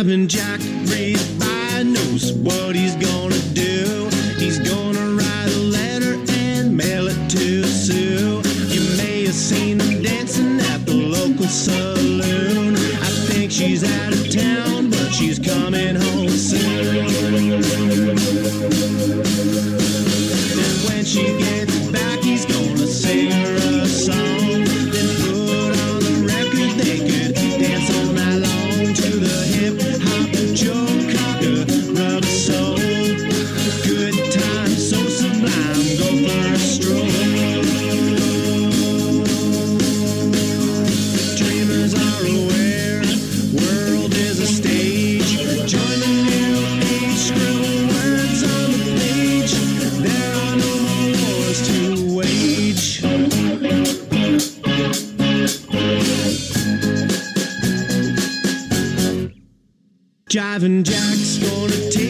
Driving Jack read by knows what he's gonna Jiving Jack's gonna take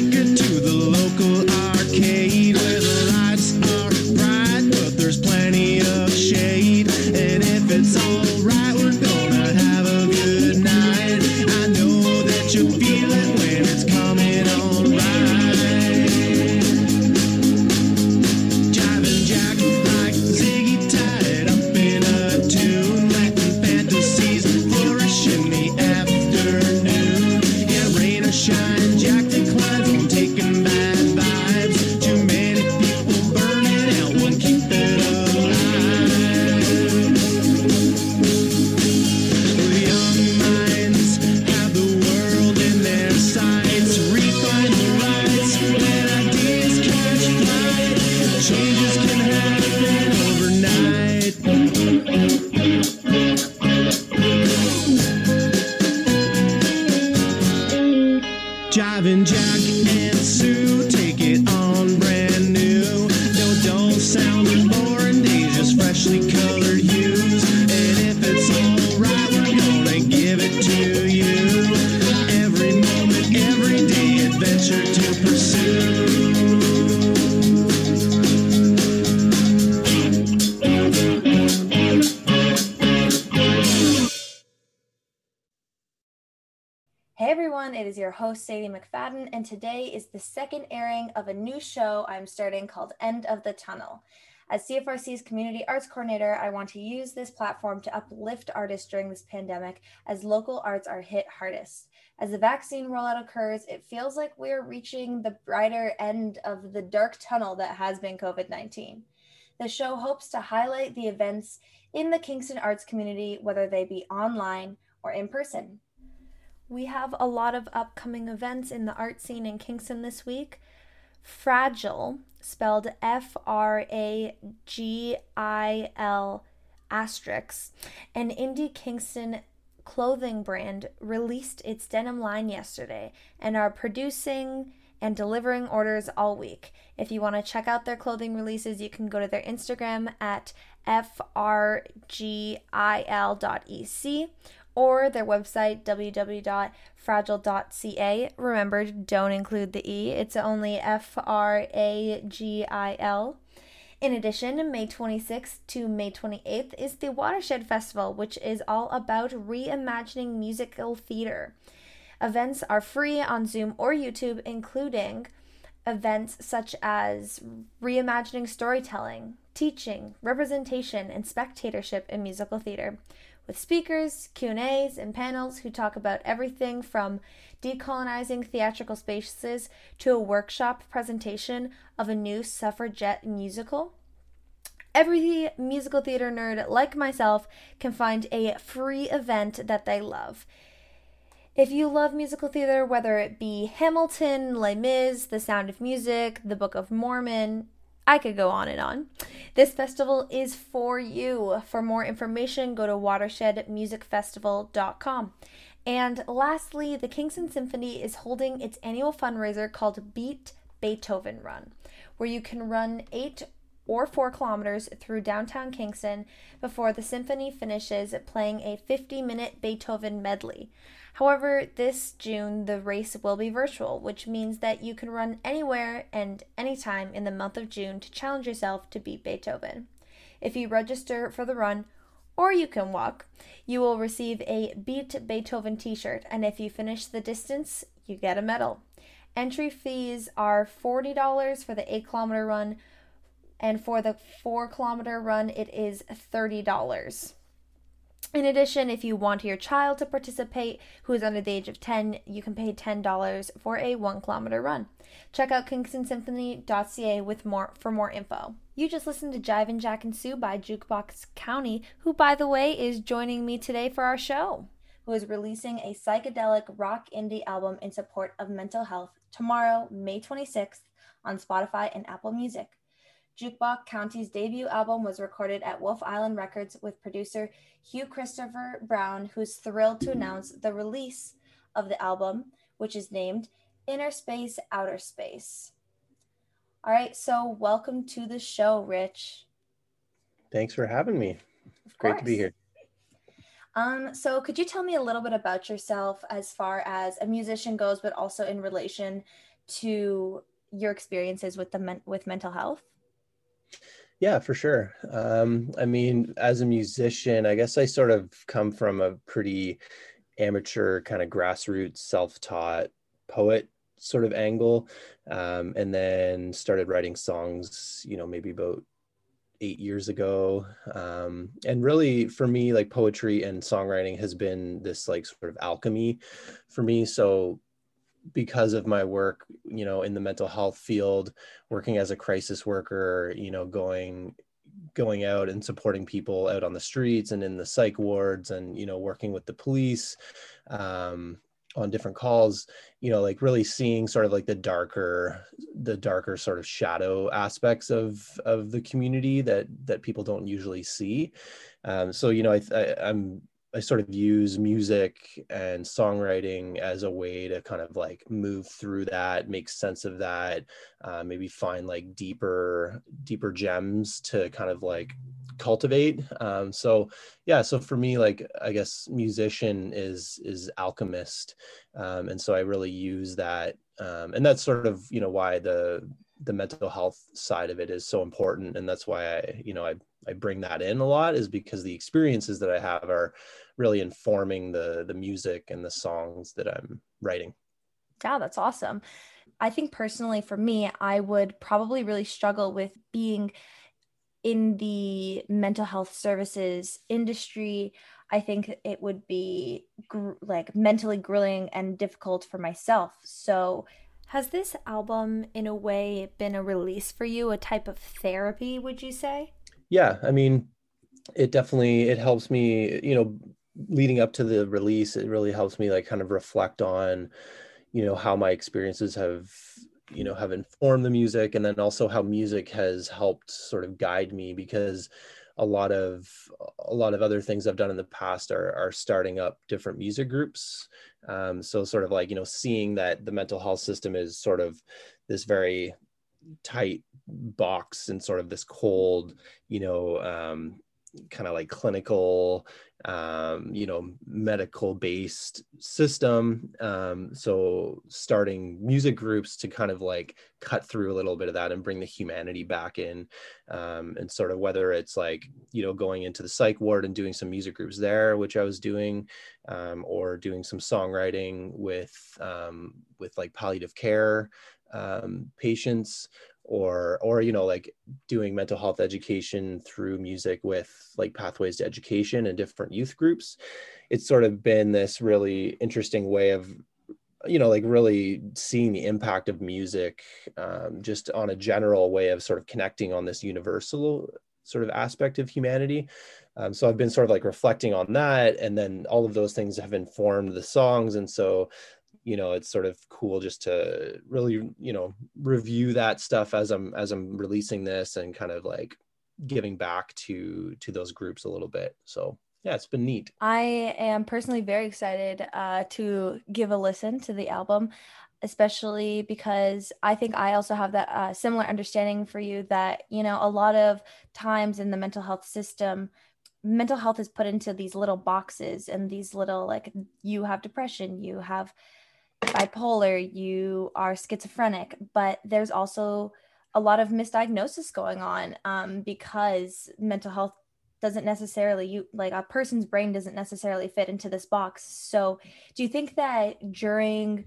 Changes can host Sadie McFadden, and today is the second airing of a new show I'm starting called End of the Tunnel. As CFRC's Community Arts Coordinator, I want to use this platform to uplift artists during this pandemic as local arts are hit hardest. As the vaccine rollout occurs, it feels like we're reaching the brighter end of the dark tunnel that has been COVID 19. The show hopes to highlight the events in the Kingston arts community, whether they be online or in person. We have a lot of upcoming events in the art scene in Kingston this week. Fragile, spelled F R A G I L asterisk, an indie Kingston clothing brand released its denim line yesterday and are producing and delivering orders all week. If you want to check out their clothing releases, you can go to their Instagram at frgil.ec or their website www.fragile.ca. Remember, don't include the E, it's only F R A G I L. In addition, May 26th to May 28th is the Watershed Festival, which is all about reimagining musical theater. Events are free on Zoom or YouTube, including events such as reimagining storytelling, teaching, representation, and spectatorship in musical theater with speakers, Q&As, and panels who talk about everything from decolonizing theatrical spaces to a workshop presentation of a new suffragette musical. Every musical theater nerd like myself can find a free event that they love. If you love musical theater, whether it be Hamilton, Les Mis, The Sound of Music, The Book of Mormon, I could go on and on. This festival is for you. For more information, go to watershedmusicfestival.com. And lastly, the Kingston Symphony is holding its annual fundraiser called Beat Beethoven Run, where you can run eight or four kilometers through downtown Kingston before the symphony finishes playing a 50 minute Beethoven medley. However, this June the race will be virtual, which means that you can run anywhere and anytime in the month of June to challenge yourself to beat Beethoven. If you register for the run or you can walk. You will receive a Beat Beethoven t shirt, and if you finish the distance, you get a medal. Entry fees are $40 for the 8 kilometer run, and for the 4 kilometer run, it is $30. In addition, if you want your child to participate who is under the age of 10, you can pay $10 for a 1 kilometer run. Check out kingstonsymphony.ca with more for more info. You just listened to Jive and Jack and Sue by Jukebox County, who by the way is joining me today for our show. Who is releasing a psychedelic rock indie album in support of mental health tomorrow, May 26th on Spotify and Apple Music. Jukebox County's debut album was recorded at Wolfe Island Records with producer Hugh Christopher Brown, who's thrilled to announce the release of the album, which is named Inner Space, Outer Space. All right, so welcome to the show, Rich. Thanks for having me. Great to be here. Um, so could you tell me a little bit about yourself as far as a musician goes, but also in relation to your experiences with the men- with mental health? Yeah, for sure. Um, I mean, as a musician, I guess I sort of come from a pretty amateur, kind of grassroots, self-taught poet sort of angle, um, and then started writing songs. You know, maybe about eight years ago. Um, and really, for me, like poetry and songwriting has been this like sort of alchemy for me. So because of my work, you know, in the mental health field, working as a crisis worker, you know, going going out and supporting people out on the streets and in the psych wards and you know working with the police um, on different calls you know like really seeing sort of like the darker the darker sort of shadow aspects of of the community that that people don't usually see. Um, so you know I, I i'm I sort of use music and songwriting as a way to kind of like move through that, make sense of that, uh, maybe find like deeper, deeper gems to kind of like cultivate. Um, so yeah, so for me, like I guess musician is is alchemist, um, and so I really use that, um, and that's sort of you know why the the mental health side of it is so important, and that's why I you know I I bring that in a lot is because the experiences that I have are really informing the the music and the songs that I'm writing. Yeah, that's awesome. I think personally for me, I would probably really struggle with being in the mental health services industry. I think it would be gr- like mentally grilling and difficult for myself. So, has this album in a way been a release for you, a type of therapy, would you say? Yeah i mean it definitely it helps me you know leading up to the release it really helps me like kind of reflect on you know how my experiences have you know have informed the music and then also how music has helped sort of guide me because a lot of a lot of other things I've done in the past are are starting up different music groups. Um, so sort of like you know seeing that the mental health system is sort of this very tight box and sort of this cold, you know, um, kind of like clinical, um, you know, medical based system. Um, so starting music groups to kind of like cut through a little bit of that and bring the humanity back in. Um, and sort of whether it's like, you know, going into the psych ward and doing some music groups there, which I was doing, um, or doing some songwriting with, um, with like palliative care um, patients or or you know like doing mental health education through music with like pathways to education and different youth groups. It's sort of been this really interesting way of you know like really seeing the impact of music um, just on a general way of sort of connecting on this universal sort of aspect of humanity. Um, so i've been sort of like reflecting on that and then all of those things have informed the songs. And so you know it's sort of cool just to really you know review that stuff as i'm as i'm releasing this and kind of like giving back to to those groups a little bit. So yeah it's been neat. I am personally very excited uh, to give a listen to the album especially because i think i also have that uh, similar understanding for you that you know a lot of times in the mental health system mental health is put into these little boxes and these little like you have depression you have bipolar, you are schizophrenic, but there's also a lot of misdiagnosis going on um, because mental health doesn't necessarily you like a person's brain doesn't necessarily fit into this box. So do you think that during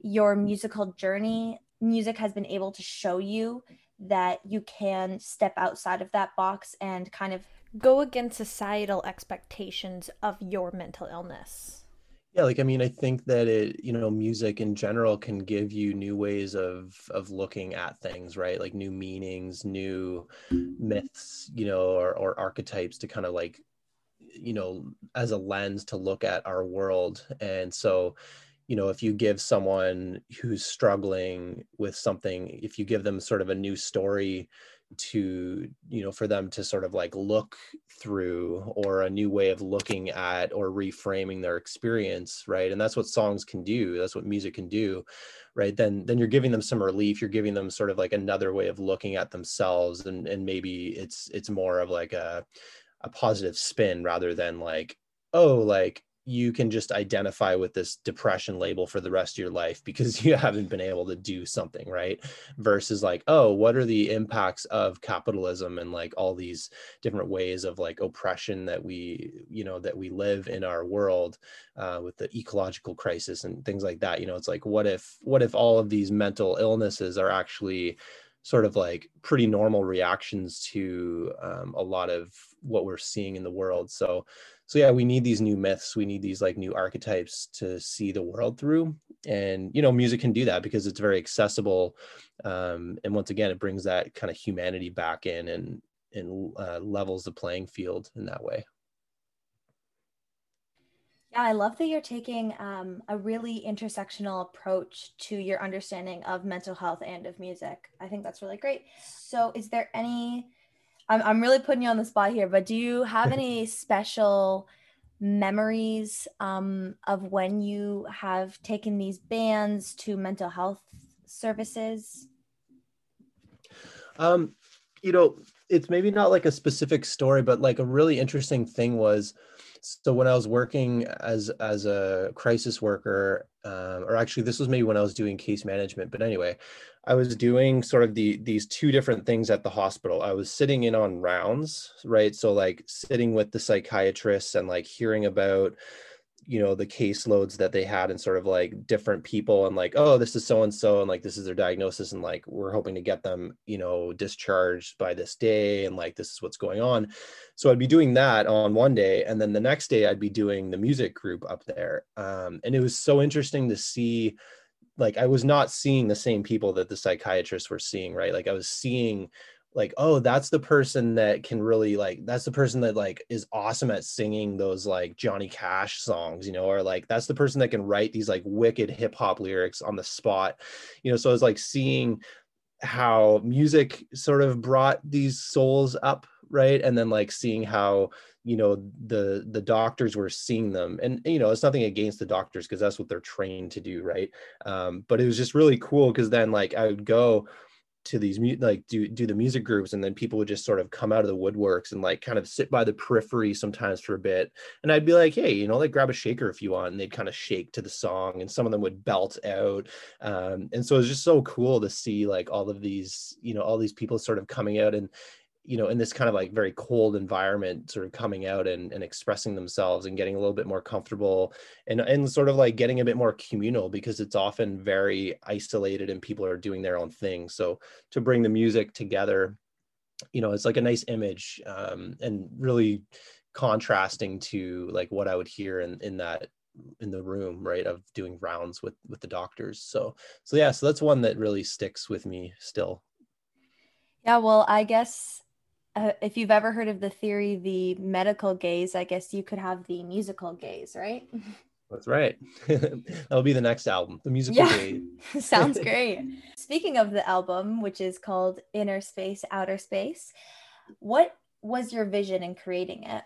your musical journey music has been able to show you that you can step outside of that box and kind of go against societal expectations of your mental illness yeah like i mean i think that it you know music in general can give you new ways of of looking at things right? Like new meanings new myths you know or, or archetypes to kind of like you know as a lens to look at our world. And so you know if you give someone who's struggling with something if you give them sort of a new story to you know for them to sort of like look through or a new way of looking at or reframing their experience right? And that's what songs can do that's what music can do right? Then then you're giving them some relief you're giving them sort of like another way of looking at themselves and and maybe it's it's more of like a a positive spin rather than like oh like you can just identify with this depression label for the rest of your life because you haven't been able to do something right? Versus like oh what are the impacts of capitalism and like all these different ways of like oppression that we you know that we live in our world uh, with the ecological crisis and things like that? You know it's like what if what if all of these mental illnesses are actually sort of like pretty normal reactions to um, a lot of what we're seeing in the world? So so yeah we need these new myths. We need these like new archetypes to see the world through. And you know music can do that because it's very accessible. Um, and once again it brings that kind of humanity back in and and uh, levels the playing field in that way. Yeah i love that you're taking um, a really intersectional approach to your understanding of mental health and of music. I think that's really great. So is there any I'm, I'm really putting you on the spot here, but do you have any special memories um, of when you have taken these bands to mental health services? Um, you know, it's maybe not like a specific story, but like a really interesting thing was so when I was working as as a crisis worker, um, or actually this was maybe when I was doing case management, but anyway, I was doing sort of the these two different things at the hospital. I was sitting in on rounds, right? So like sitting with the psychiatrists and like hearing about you know the caseloads that they had and sort of like different people and like oh this is so and so and like this is their diagnosis and like we're hoping to get them you know discharged by this day and like this is what's going on so i'd be doing that on one day and then the next day i'd be doing the music group up there um, and it was so interesting to see like I was not seeing the same people that the psychiatrists were seeing, right? Like I was seeing like oh that's the person that can really like that's the person that like is awesome at singing those like Johnny Cash songs you know or like that's the person that can write these like wicked hip hop lyrics on the spot you know so I was like seeing how music sort of brought these souls up right? And then like seeing how you know the the doctors were seeing them. And you know it's nothing against the doctors because that's what they're trained to do right? Um, but it was just really cool because then like i would go to these like do do the music groups and then people would just sort of come out of the woodworks and like kind of sit by the periphery sometimes for a bit. And i'd be like hey you know like grab a shaker if you want and they'd kind of shake to the song and some of them would belt out. Um, and so it was just so cool to see like all of these you know all these people sort of coming out and you know in this kind of like very cold environment sort of coming out and, and expressing themselves and getting a little bit more comfortable and and sort of like getting a bit more communal because it's often very isolated and people are doing their own thing. So to bring the music together you know it's like a nice image um, and really contrasting to like what i would hear in in that in the room right of doing rounds with with the doctors. So so yeah so that's one that really sticks with me still. Yeah well i guess uh, if you've ever heard of the theory, the medical gaze, I guess you could have the musical gaze, right? That's right. That'll be the next album, the musical yeah. gaze. Sounds great. Speaking of the album, which is called Inner Space, Outer Space, what was your vision in creating it?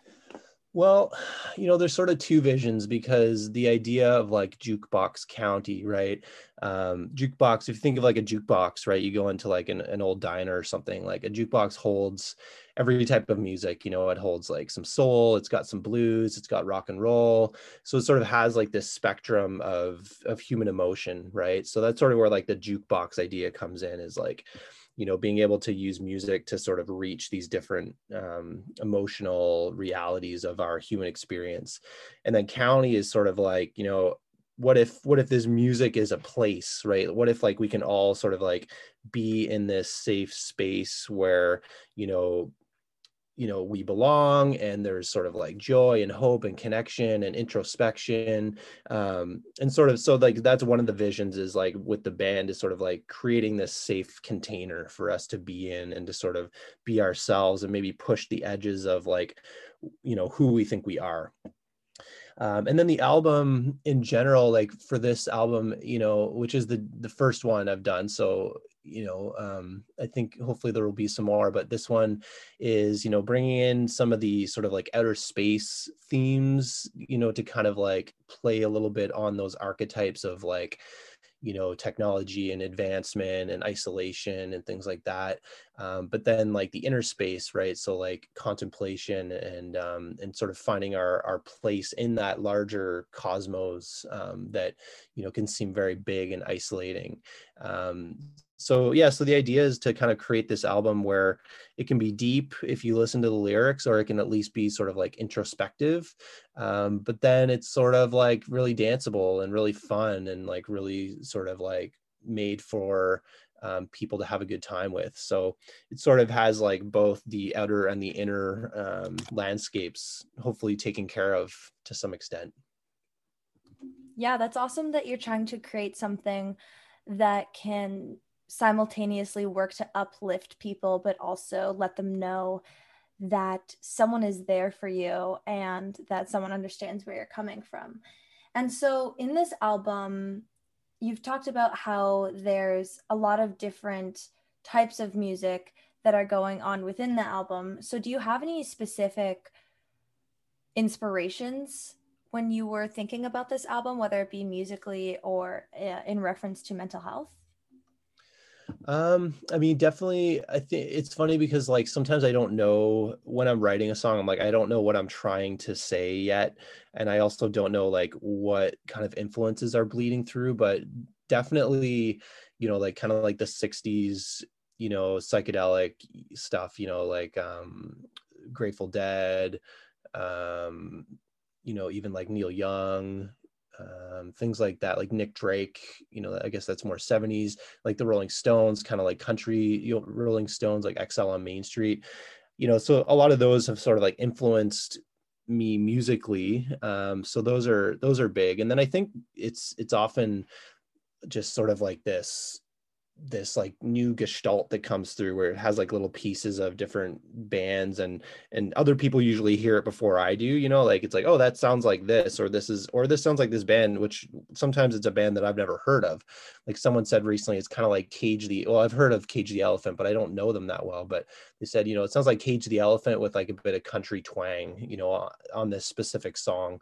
Well, you know, there's sort of two visions because the idea of like jukebox county, right? Um, jukebox, if you think of like a jukebox, right, you go into like an, an old diner or something, like a jukebox holds every type of music. You know, it holds like some soul, it's got some blues, it's got rock and roll. So it sort of has like this spectrum of of human emotion, right? So that's sort of where like the jukebox idea comes in is like you know being able to use music to sort of reach these different um, emotional realities of our human experience. And then county is sort of like you know what if what if this music is a place right? What if like we can all sort of like be in this safe space where you know you know we belong and there's sort of like joy and hope and connection and introspection um and sort of so like that's one of the visions is like with the band is sort of like creating this safe container for us to be in and to sort of be ourselves and maybe push the edges of like you know who we think we are. Um, and then the album in general like for this album you know which is the the first one i've done so you know um, i think hopefully there will be some more but this one is you know bringing in some of the sort of like outer space themes you know to kind of like play a little bit on those archetypes of like you know technology and advancement and isolation and things like that. Um, but then like the inner space right? So like contemplation and um, and sort of finding our our place in that larger cosmos um, that you know can seem very big and isolating. Um, so yeah so the idea is to kind of create this album where it can be deep if you listen to the lyrics or it can at least be sort of like introspective um, but then it's sort of like really danceable and really fun and like really sort of like made for um, people to have a good time with. So it sort of has like both the outer and the inner um, landscapes hopefully taken care of to some extent. Yeah, that's awesome that you're trying to create something that can simultaneously work to uplift people, but also let them know that someone is there for you and that someone understands where you're coming from. And so in this album, you've talked about how there's a lot of different types of music that are going on within the album. So do you have any specific inspirations when you were thinking about this album, whether it be musically or uh, in reference to mental health? Um, I mean, definitely. I think it's funny because like sometimes I don't know when I'm writing a song. I'm like, I don't know what I'm trying to say yet, and I also don't know like what kind of influences are bleeding through. But definitely, you know, like kind of like the '60s, you know, psychedelic stuff. You know, like um, Grateful Dead, um, you know, even like Neil Young, um, things like that, like Nick Drake, you know, I guess that's more 70s, like the Rolling Stones, kind of like country, you know, Rolling Stones, like Exile on Main Street, you know, so a lot of those have sort of like influenced me musically. Um, so those are, those are big. And then I think it's, it's often just sort of like this, this like new gestalt that comes through where it has like little pieces of different bands and and other people usually hear it before I do you know? Like it's like oh that sounds like this or this is or this sounds like this band which sometimes it's a band that I've never heard of. Like someone said recently it's kind of like Cage the well I've heard of Cage the Elephant but I don't know them that well but they said you know it sounds like Cage the Elephant with like a bit of country twang you know on this specific song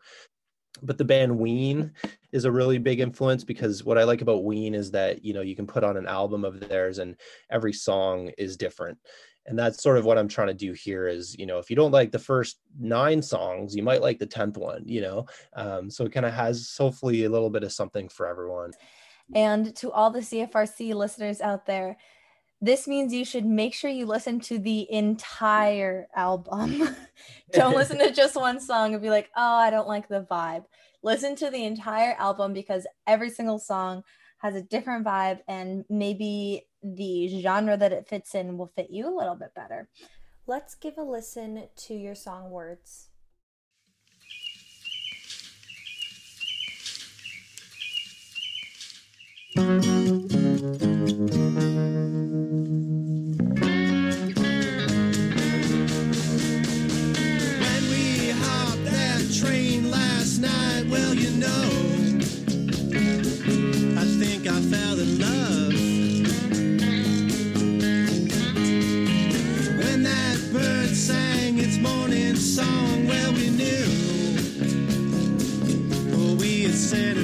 but the band Ween is a really big influence because what I like about Ween is that you know you can put on an album of theirs and every song is different. And that's sort of what I'm trying to do here is, you know, if you don't like the first nine songs, you might like the 10th one, you know? Um, so it kind of has hopefully a little bit of something for everyone. And to all the CFRC listeners out there, this means you should make sure you listen to the entire album. don't listen to just one song and be like, oh, I don't like the vibe. Listen to the entire album because every single song has a different vibe and maybe the genre that it fits in will fit you a little bit better. Let's give a listen to your song words. When love. When that bird sang its morning song, well, we knew, oh, we had said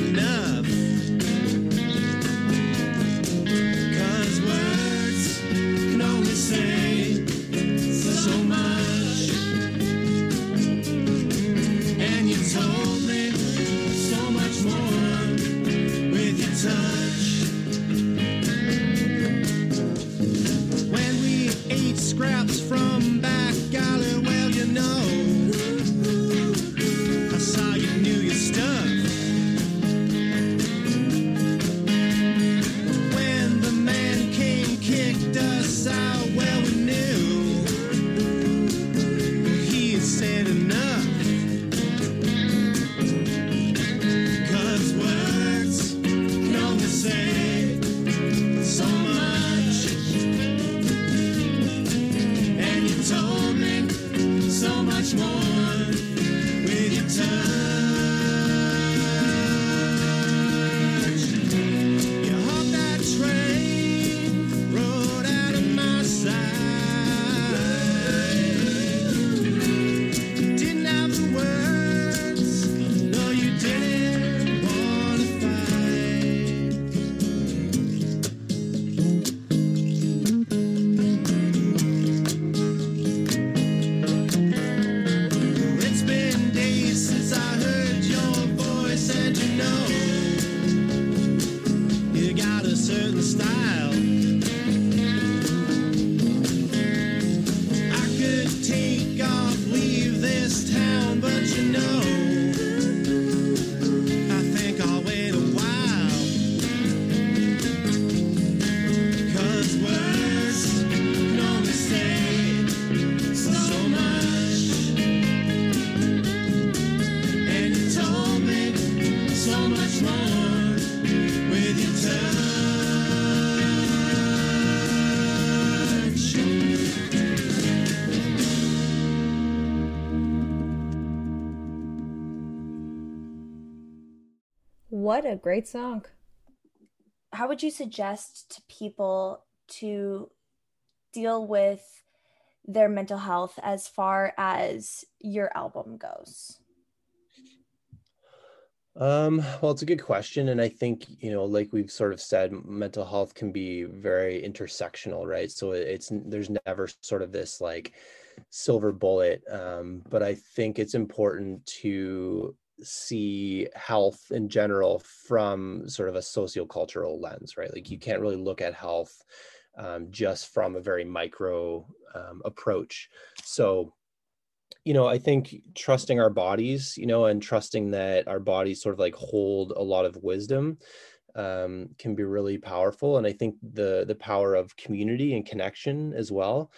What a great song. How would you suggest to people to deal with their mental health as far as your album goes? Um, well, it's a good question. And I think, you know, like we've sort of said, mental health can be very intersectional, right? So it's, there's never sort of this like silver bullet. Um, but I think it's important to see health in general from sort of a sociocultural lens, right? Like you can't really look at health um, just from a very micro um, approach. So, you know, I think trusting our bodies, you know, and trusting that our bodies sort of like hold a lot of wisdom um, can be really powerful. And I think the the power of community and connection as well.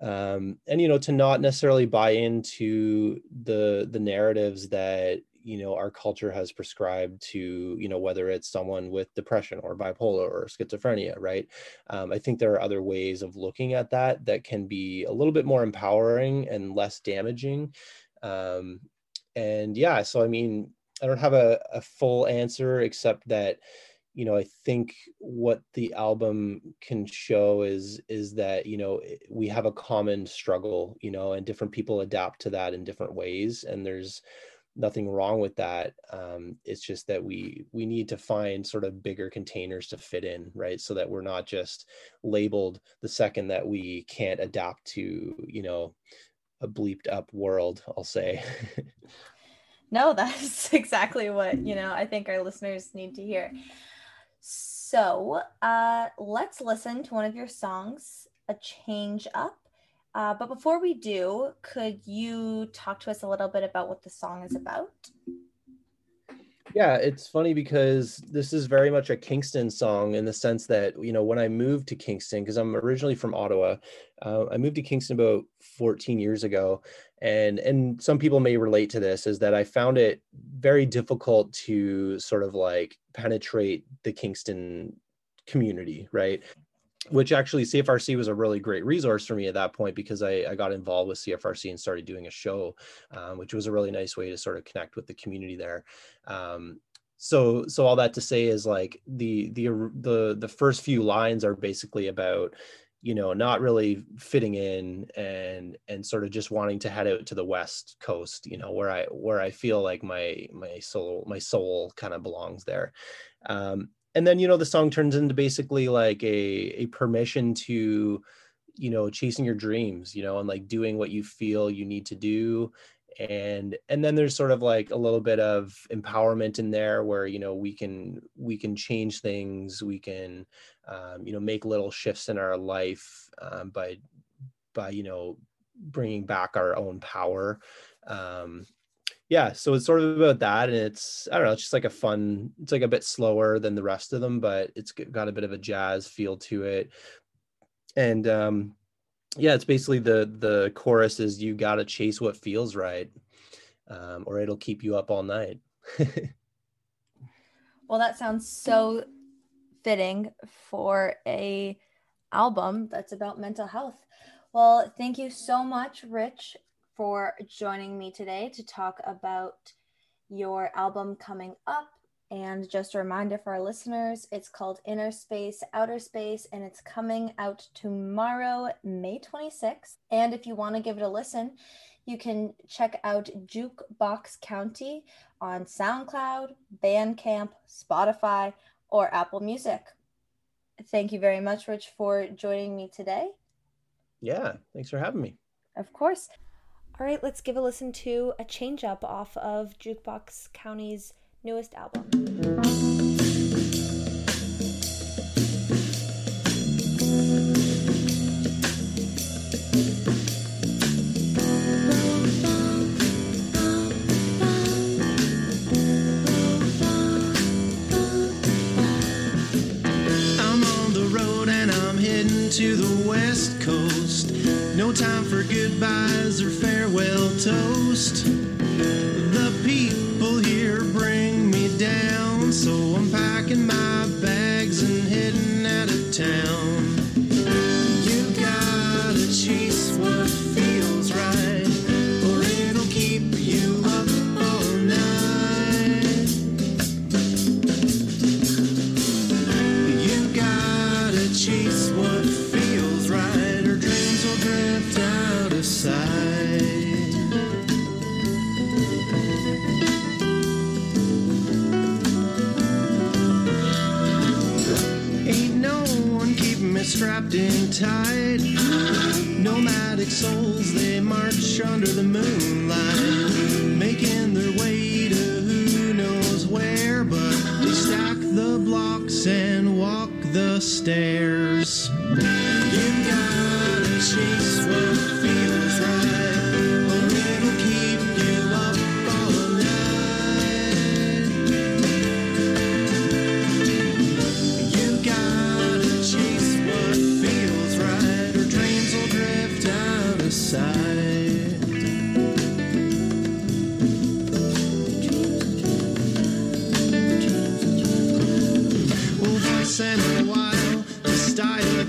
Um, and you know, to not necessarily buy into the the narratives that you know our culture has prescribed to you know whether it's someone with depression or bipolar or schizophrenia right? Um, i think there are other ways of looking at that that can be a little bit more empowering and less damaging. Um, and yeah so i mean i don't have a, a full answer except that you know i think what the album can show is is that you know we have a common struggle you know and different people adapt to that in different ways. And there's nothing wrong with that um, it's just that we we need to find sort of bigger containers to fit in right so that we're not just labeled the second that we can't adapt to you know a bleeped up world i'll say No, that's exactly what, you know, I think our listeners need to hear. So, uh, let's listen to one of your songs, A Change Up. Uh, but before we do, could you talk to us a little bit about what the song is about? Yeah, it's funny because this is very much a Kingston song in the sense that, you know, when I moved to Kingston, because I'm originally from Ottawa, uh, I moved to Kingston about 14 years ago. And and some people may relate to this is that I found it very difficult to sort of like penetrate the Kingston community, right? Which actually CFRC was a really great resource for me at that point because I, I got involved with CFRC and started doing a show, um, which was a really nice way to sort of connect with the community there. Um, so so all that to say is like the the the the first few lines are basically about you know not really fitting in and and sort of just wanting to head out to the west coast you know where i where i feel like my my soul my soul kind of belongs there um and then you know the song turns into basically like a a permission to you know chasing your dreams you know and like doing what you feel you need to do. And and then there's sort of like a little bit of empowerment in there where you know we can we can change things we can um, you know make little shifts in our life um, by by you know bringing back our own power. Um, yeah so it's sort of about that and it's i don't know it's just like a fun it's like a bit slower than the rest of them but it's got a bit of a jazz feel to it and um yeah it's basically the the chorus is you gotta chase what feels right um, or it'll keep you up all night Well, that sounds so fitting for a album that's about mental health. Well, thank you so much, Rich, for joining me today to talk about your album coming up. And just a reminder for our listeners, it's called Inner Space, Outer Space, and it's coming out tomorrow, May 26th. And if you want to give it a listen, you can check out Jukebox County on SoundCloud, Bandcamp, Spotify, or Apple Music. Thank you very much, Rich, for joining me today. yeah thanks for having me Of course. All right, let's give a listen to a change up off of Jukebox County's newest album. Souls, they march under the moonlight, making their way to who knows where, but they stack the blocks and walk the stairs.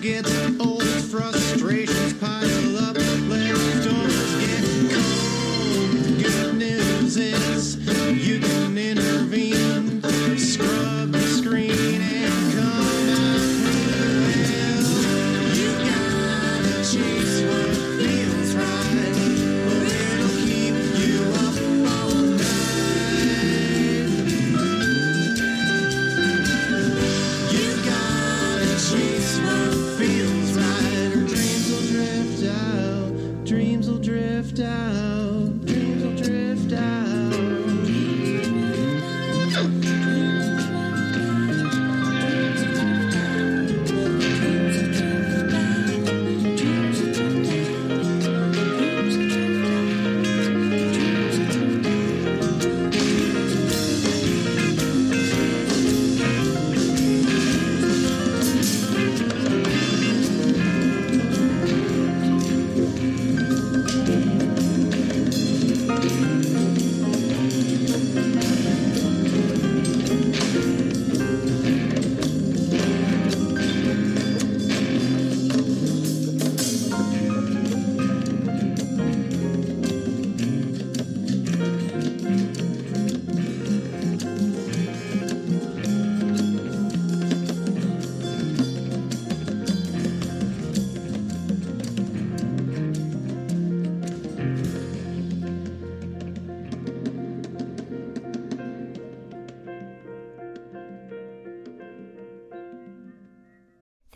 get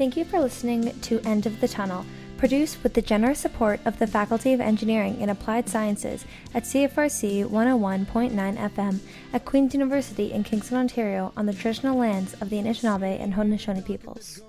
Thank you for listening to End of the Tunnel, produced with the generous support of the Faculty of Engineering and Applied Sciences at CFRC 101.9 FM at Queen's University in Kingston, Ontario, on the traditional lands of the Anishinaabe and Haudenosaunee peoples.